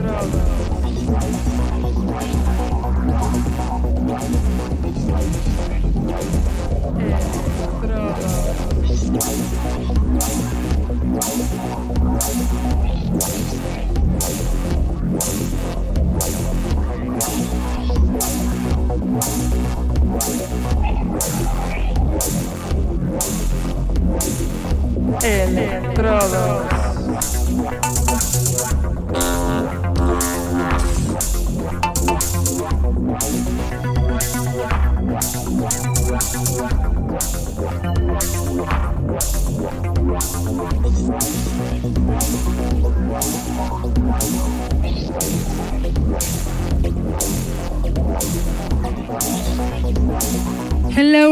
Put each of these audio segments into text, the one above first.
Droga. Electrodos.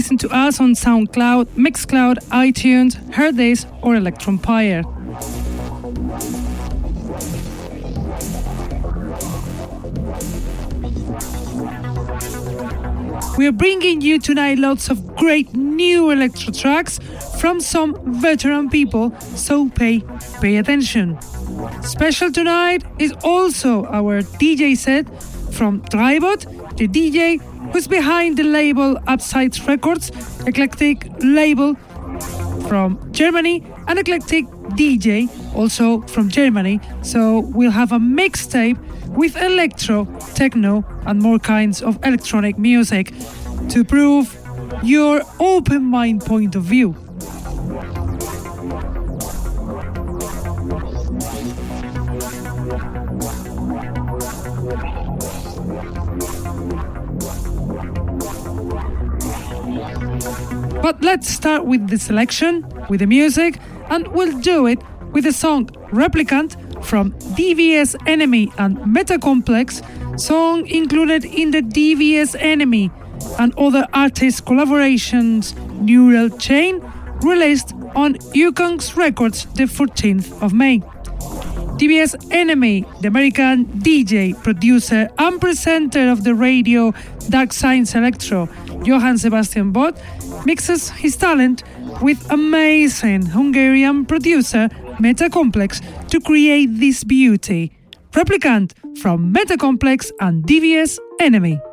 Listen to us on SoundCloud, Mixcloud, iTunes, Herdays, or Electronpire. We are bringing you tonight lots of great new electro tracks from some veteran people, so pay pay attention. Special tonight is also our DJ set from Dreibot, the DJ who's behind the label Upside Records, eclectic label from Germany, and eclectic DJ also from Germany. So we'll have a mixtape with electro, techno, and more kinds of electronic music to prove your open mind point of view. But let's start with the selection, with the music, and we'll do it with the song Replicant from DVS NME and Metacomplex, song included in the DVS NME and other artist collaborations Neural Chain, released on Yukon's Records the 14th of May. DVS NME, the American DJ, producer, and presenter of the radio Dark Science Electro, Johann Sebastian Bott, mixes his talent with amazing Hungarian producer Metacomplex to create this beauty. Replicant from Metacomplex and DVS NME.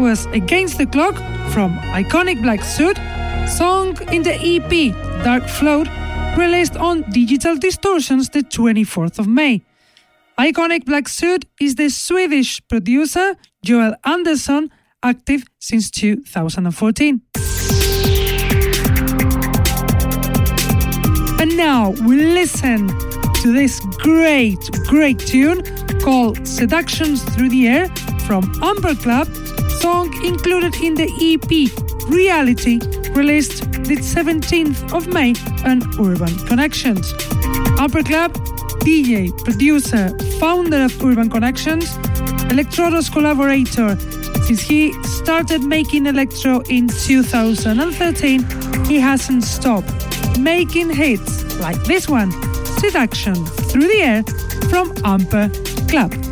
Was Against the Clock from Iconic Black Suit, song in the EP Dark Float, released on Digital Distortions the 24th of May. Iconic Black Suit is the Swedish producer Joel Anderson, active since 2014. And now we listen to this great, great tune called Seductions Through the Ear from Amper Clap, song included in the EP Reality, released the 17th of May on Urban Connections. Amper Clap, DJ, producer, founder of Urban Connections, Elektrodos collaborator. Since he started making electro in 2013, he hasn't stopped making hits like this one, Seduction Through the Ear from Amper Clap.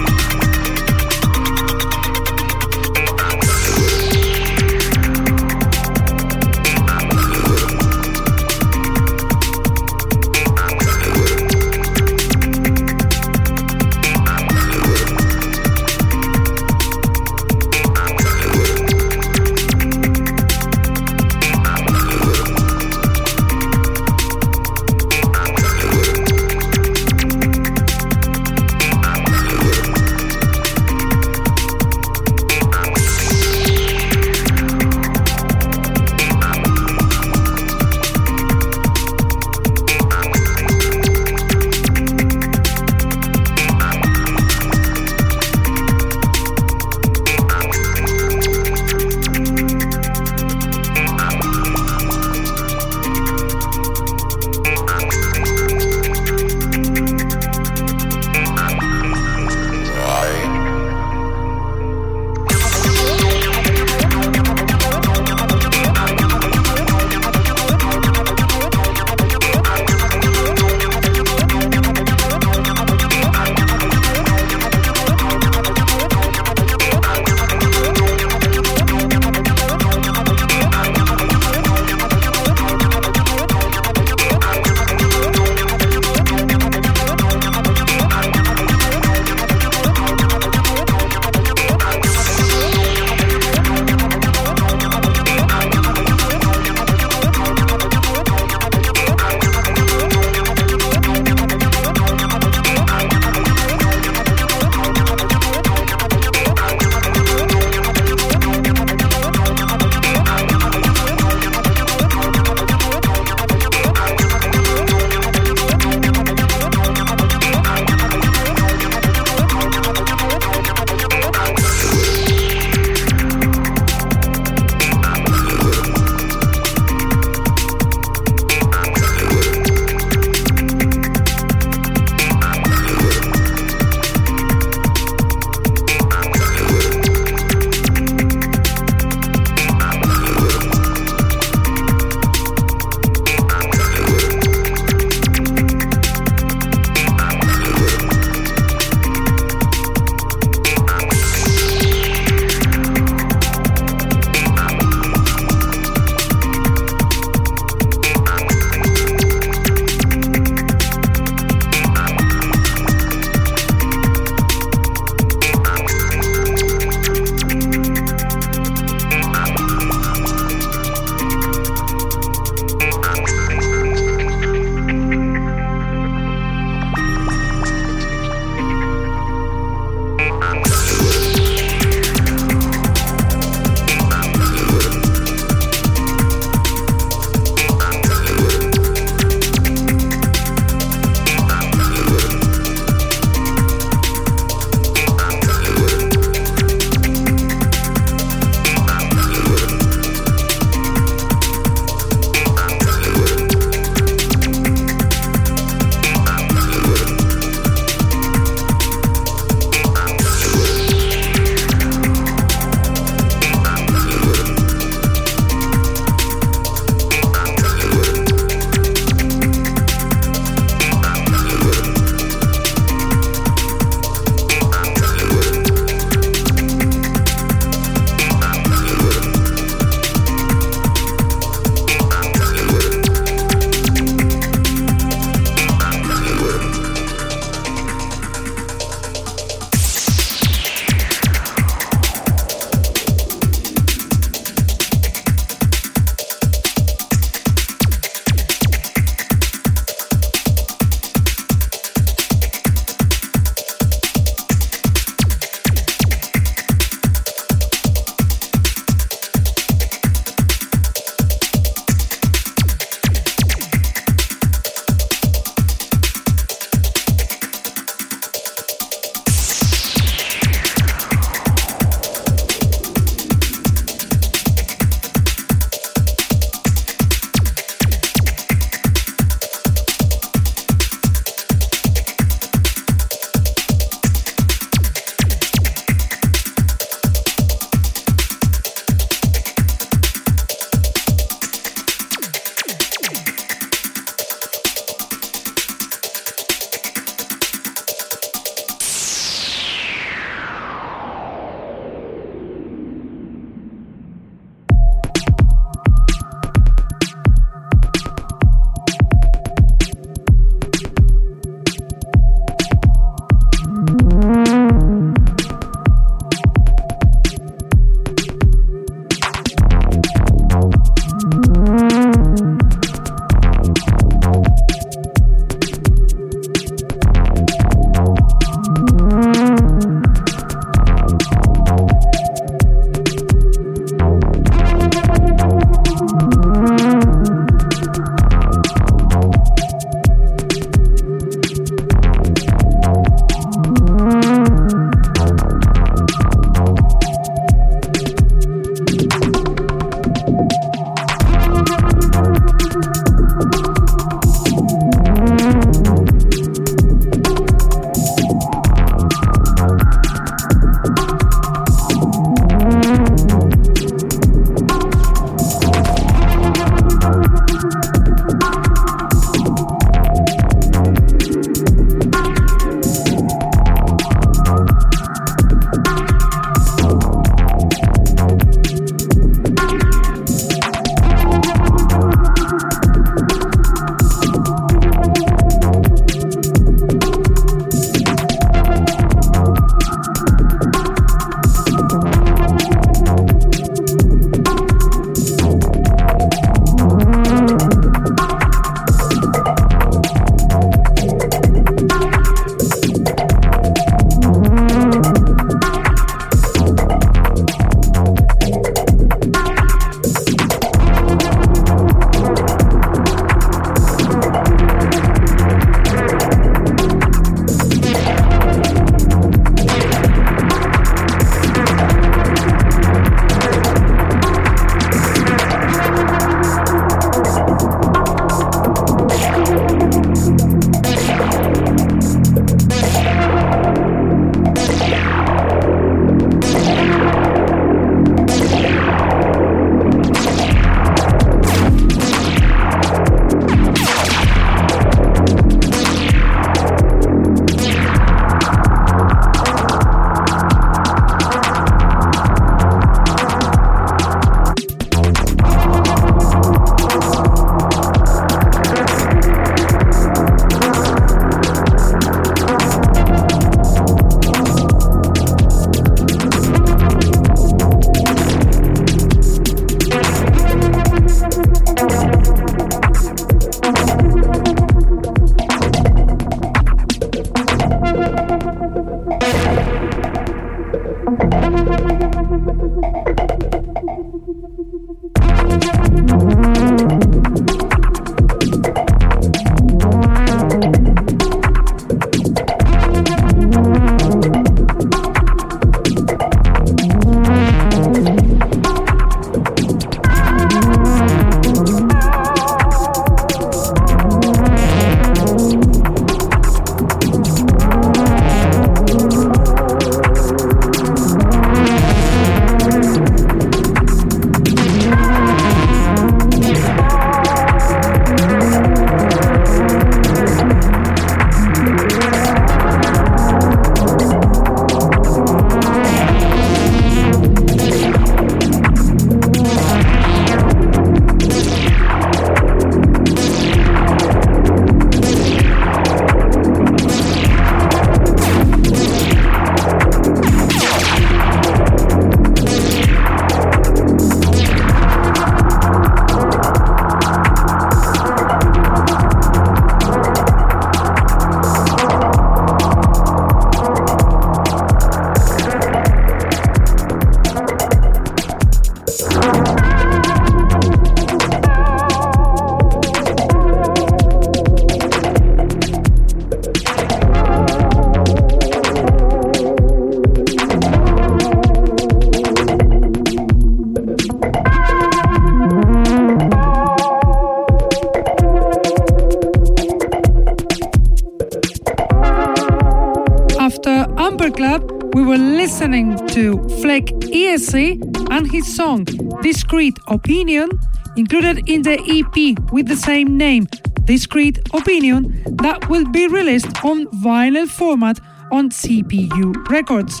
Song Discrete Opinion, included in the EP with the same name, Discrete Opinion, that will be released on vinyl format on CPU Records.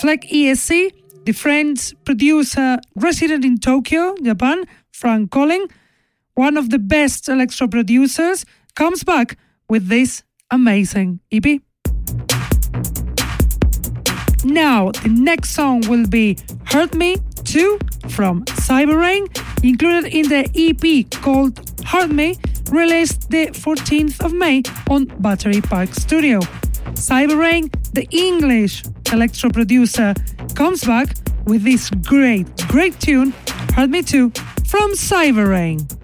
Fleck ESC, the French producer resident in Tokyo, Japan, Frank Colling, one of the best electro producers, comes back with this amazing EP. Now, the next song will be Hurt Me 2 from Cybereign, included in the EP called Hurt Me, released the 14th of May on Battery Park Studio. Cybereign, the English electro producer, comes back with this great, great tune, Hurt Me 2, from Cybereign.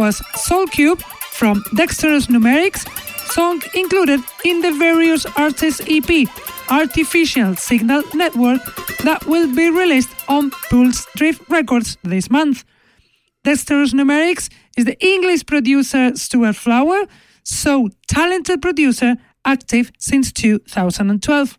Was Soul Cube from Dexterous Numerics, song included in the various artists EP Artificial Signal Network that will be released on Pulse Drift Records this month. Dexterous Numerics is the English producer Stuart Flower, so talented producer active since 2012.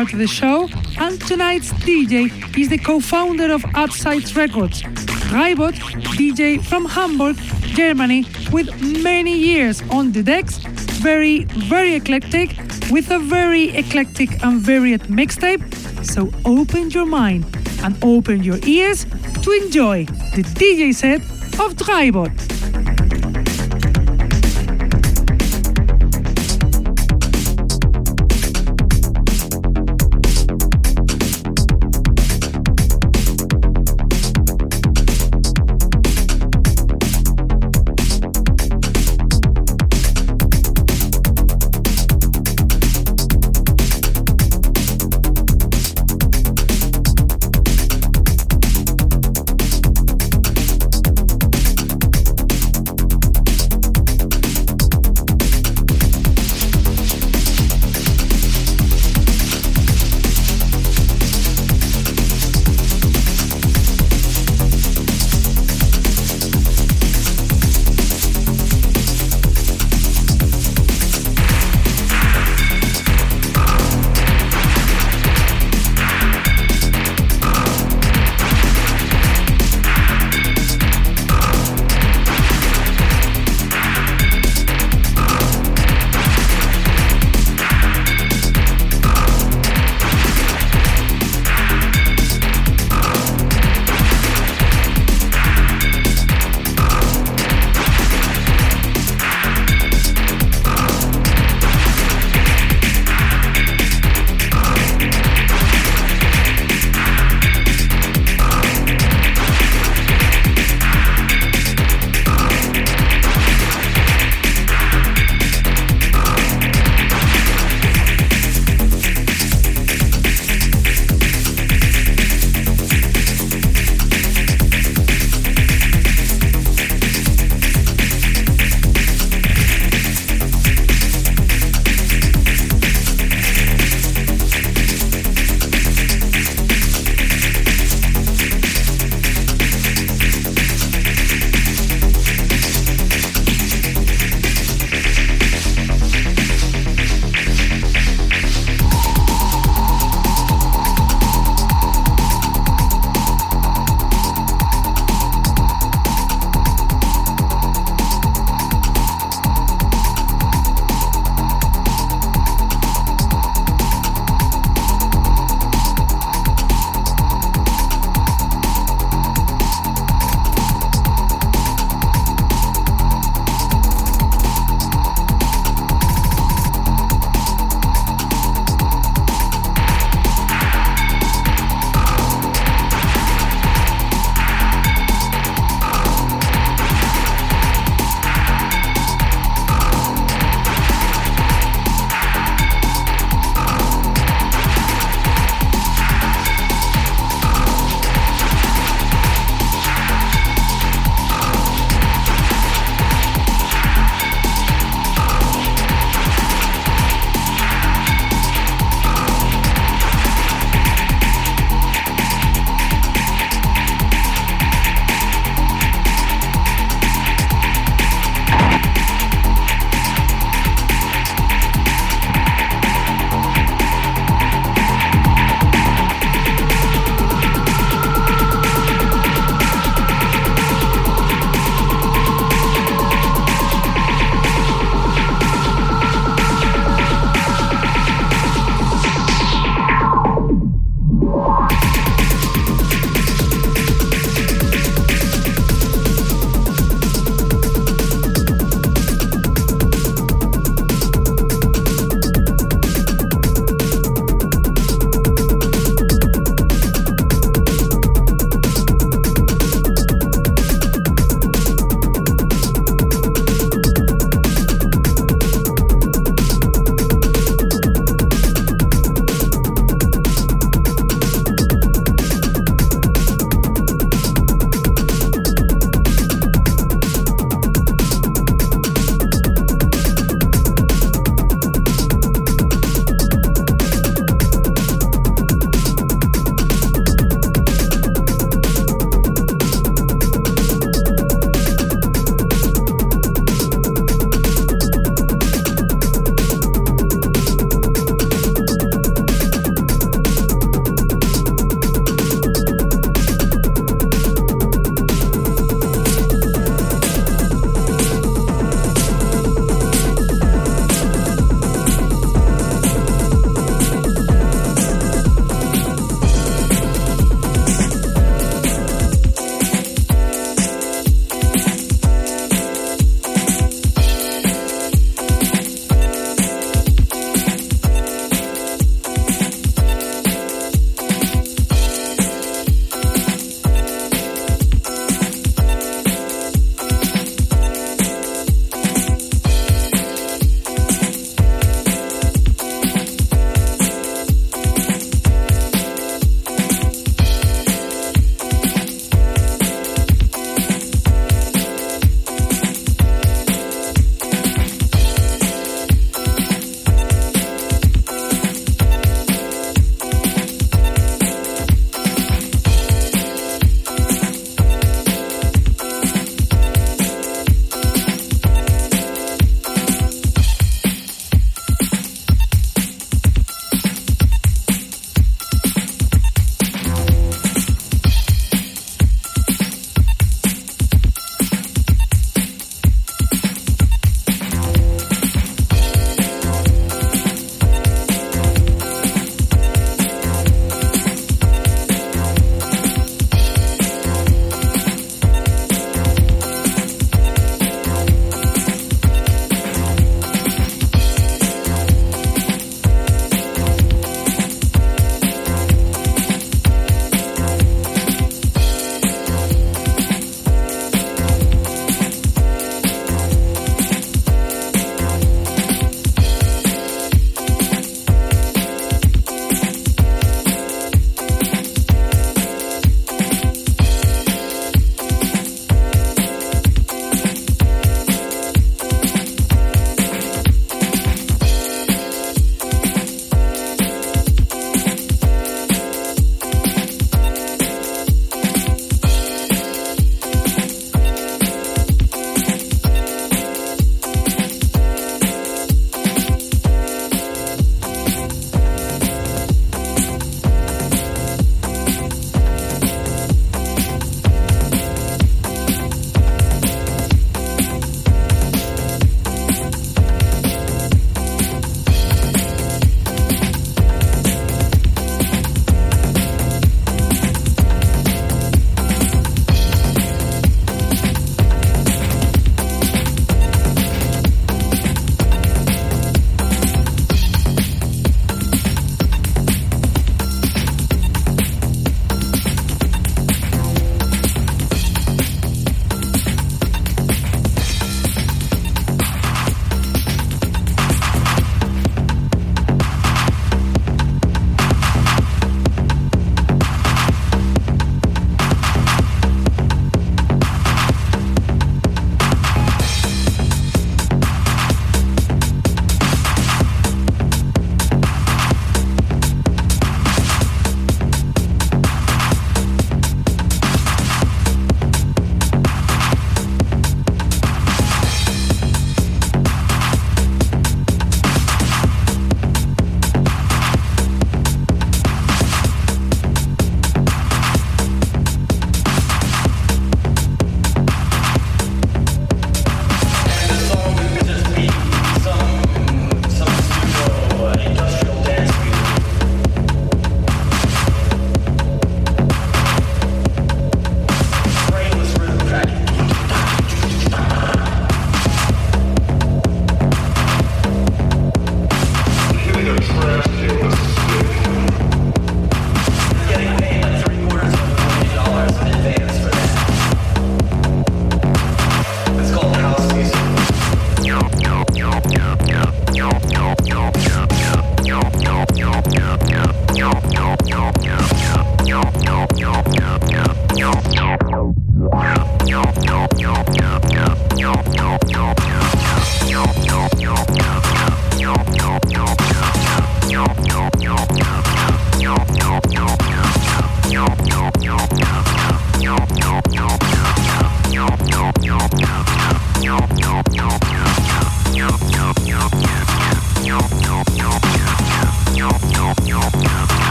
Of the show, and tonight's DJ is the co-founder of Upside Records, Dreibot, DJ from Hamburg, Germany, with many years on the decks, very, very eclectic, with a very eclectic and varied mixtape. So open your mind and open your ears to enjoy the DJ set of Dreibot.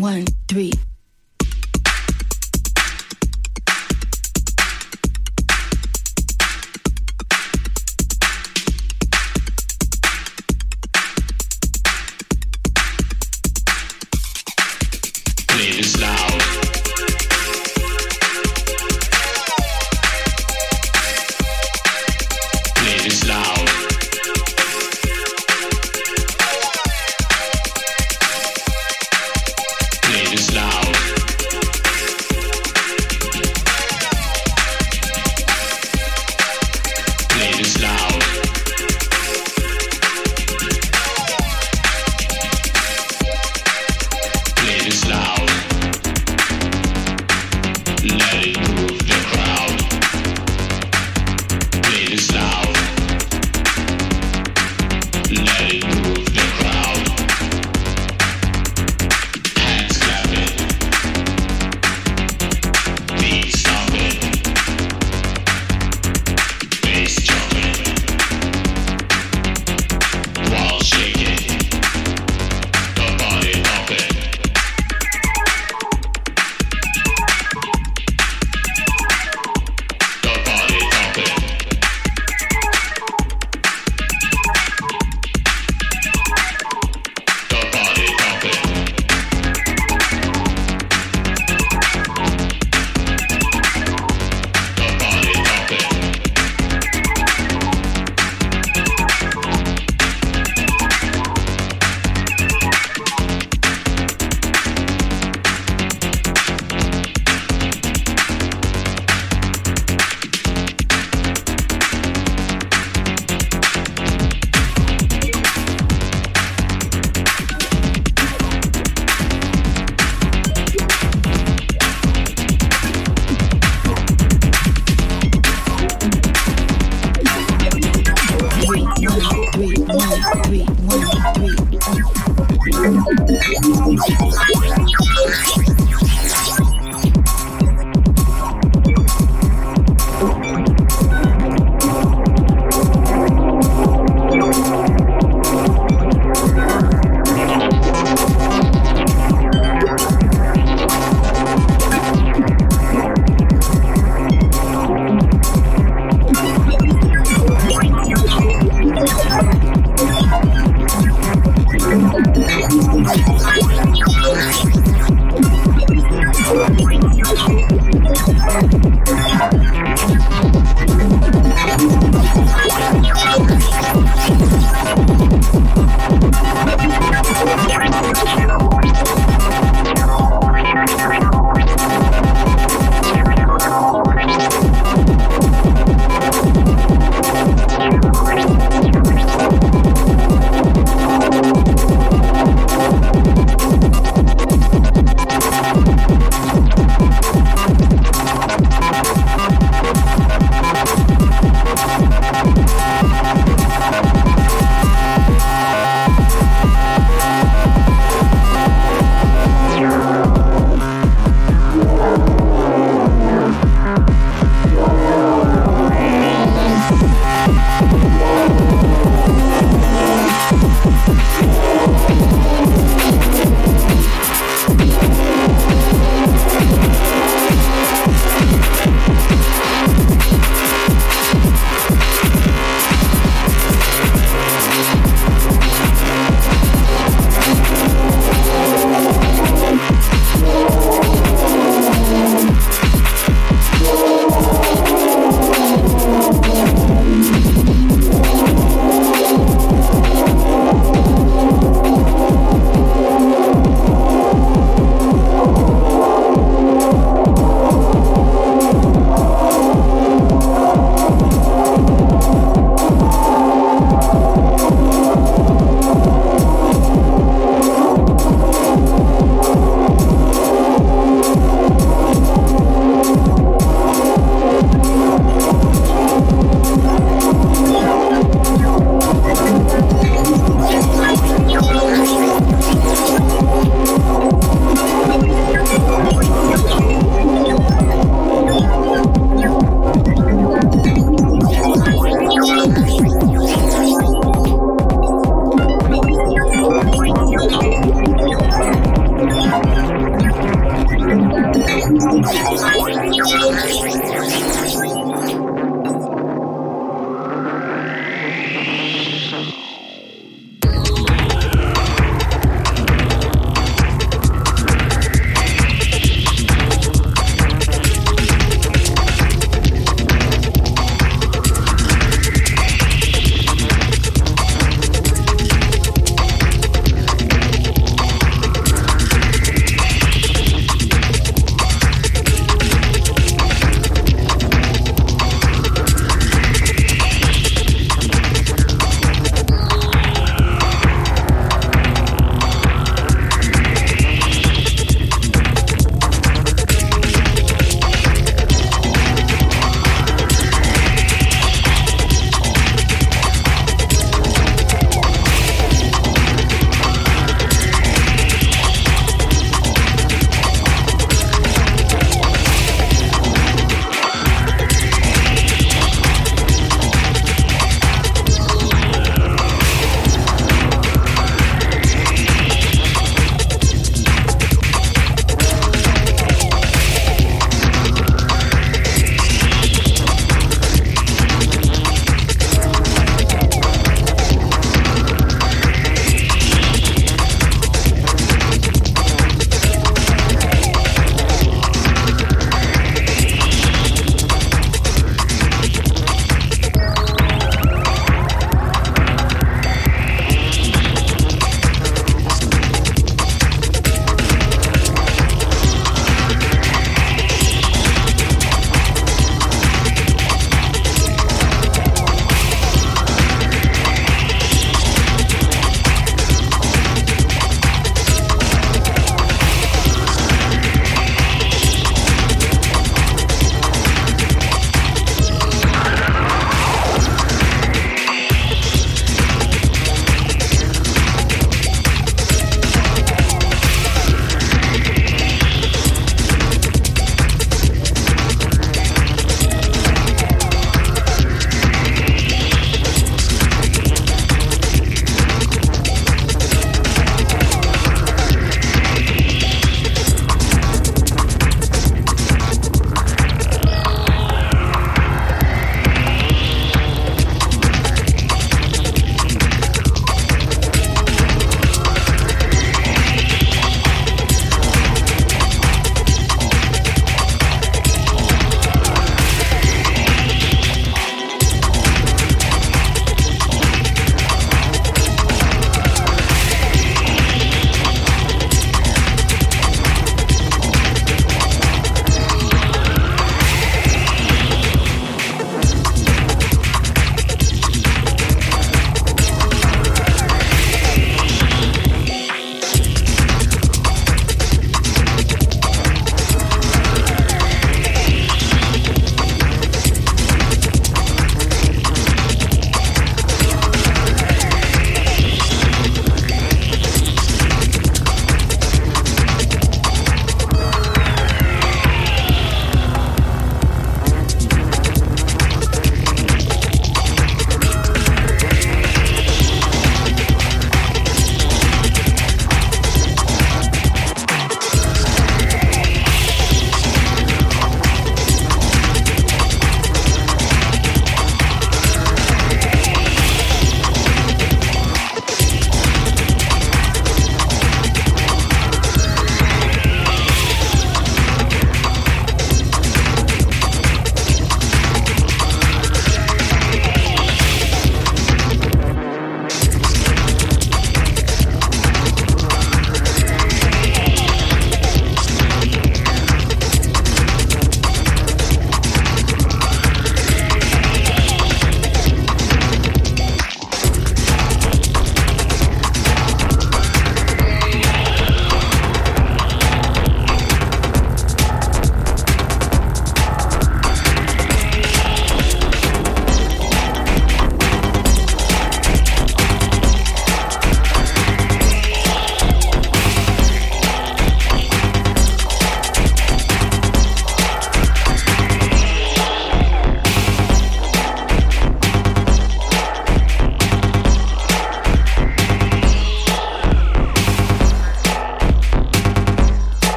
one, three.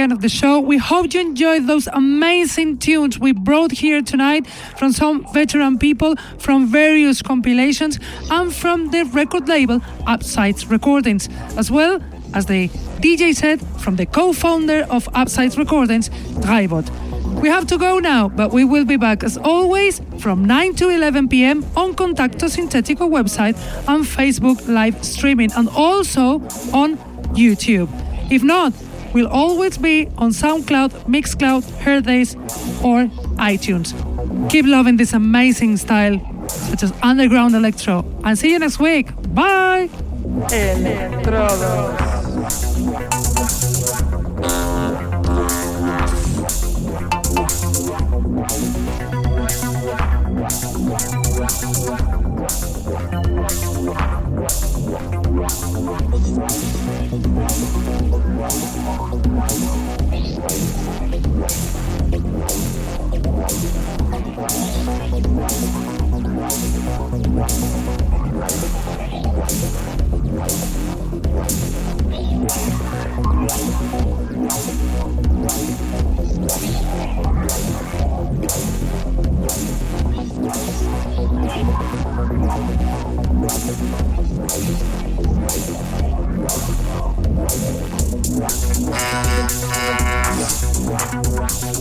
End of the show. We hope you enjoyed those amazing tunes we brought here tonight from some veteran people from various compilations and from the record label Upsides Recordings, as well as the DJ set from the co founder of Upsides Recordings, Dreibot. We have to go now, but we will be back as always from 9 to 11 p.m. on Contacto Sintetico website and Facebook live streaming and also on YouTube. If not, we'll always be on SoundCloud, Mixcloud, Herdays, or iTunes. Keep loving this amazing style, such as underground electro, and see you next week. Bye!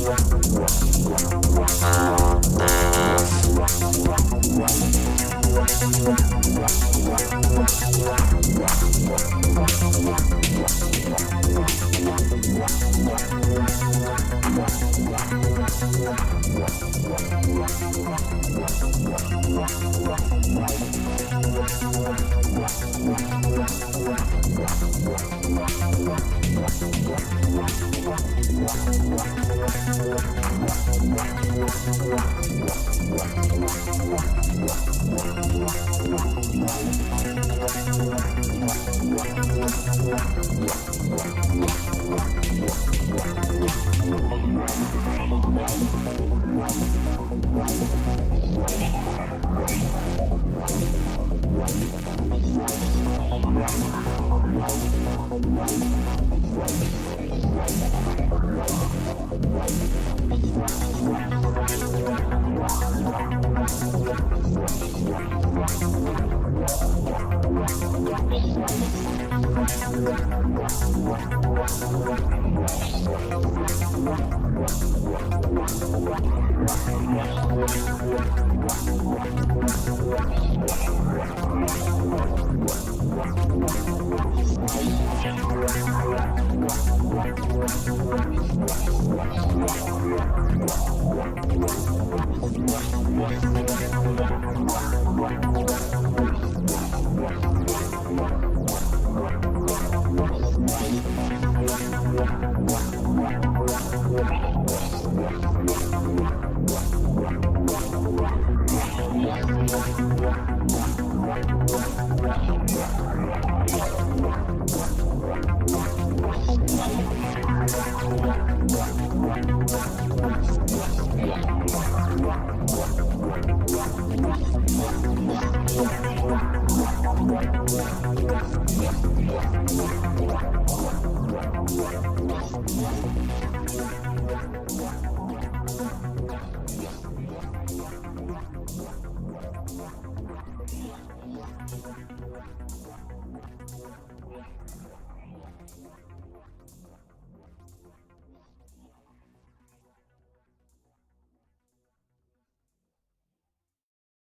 Wow.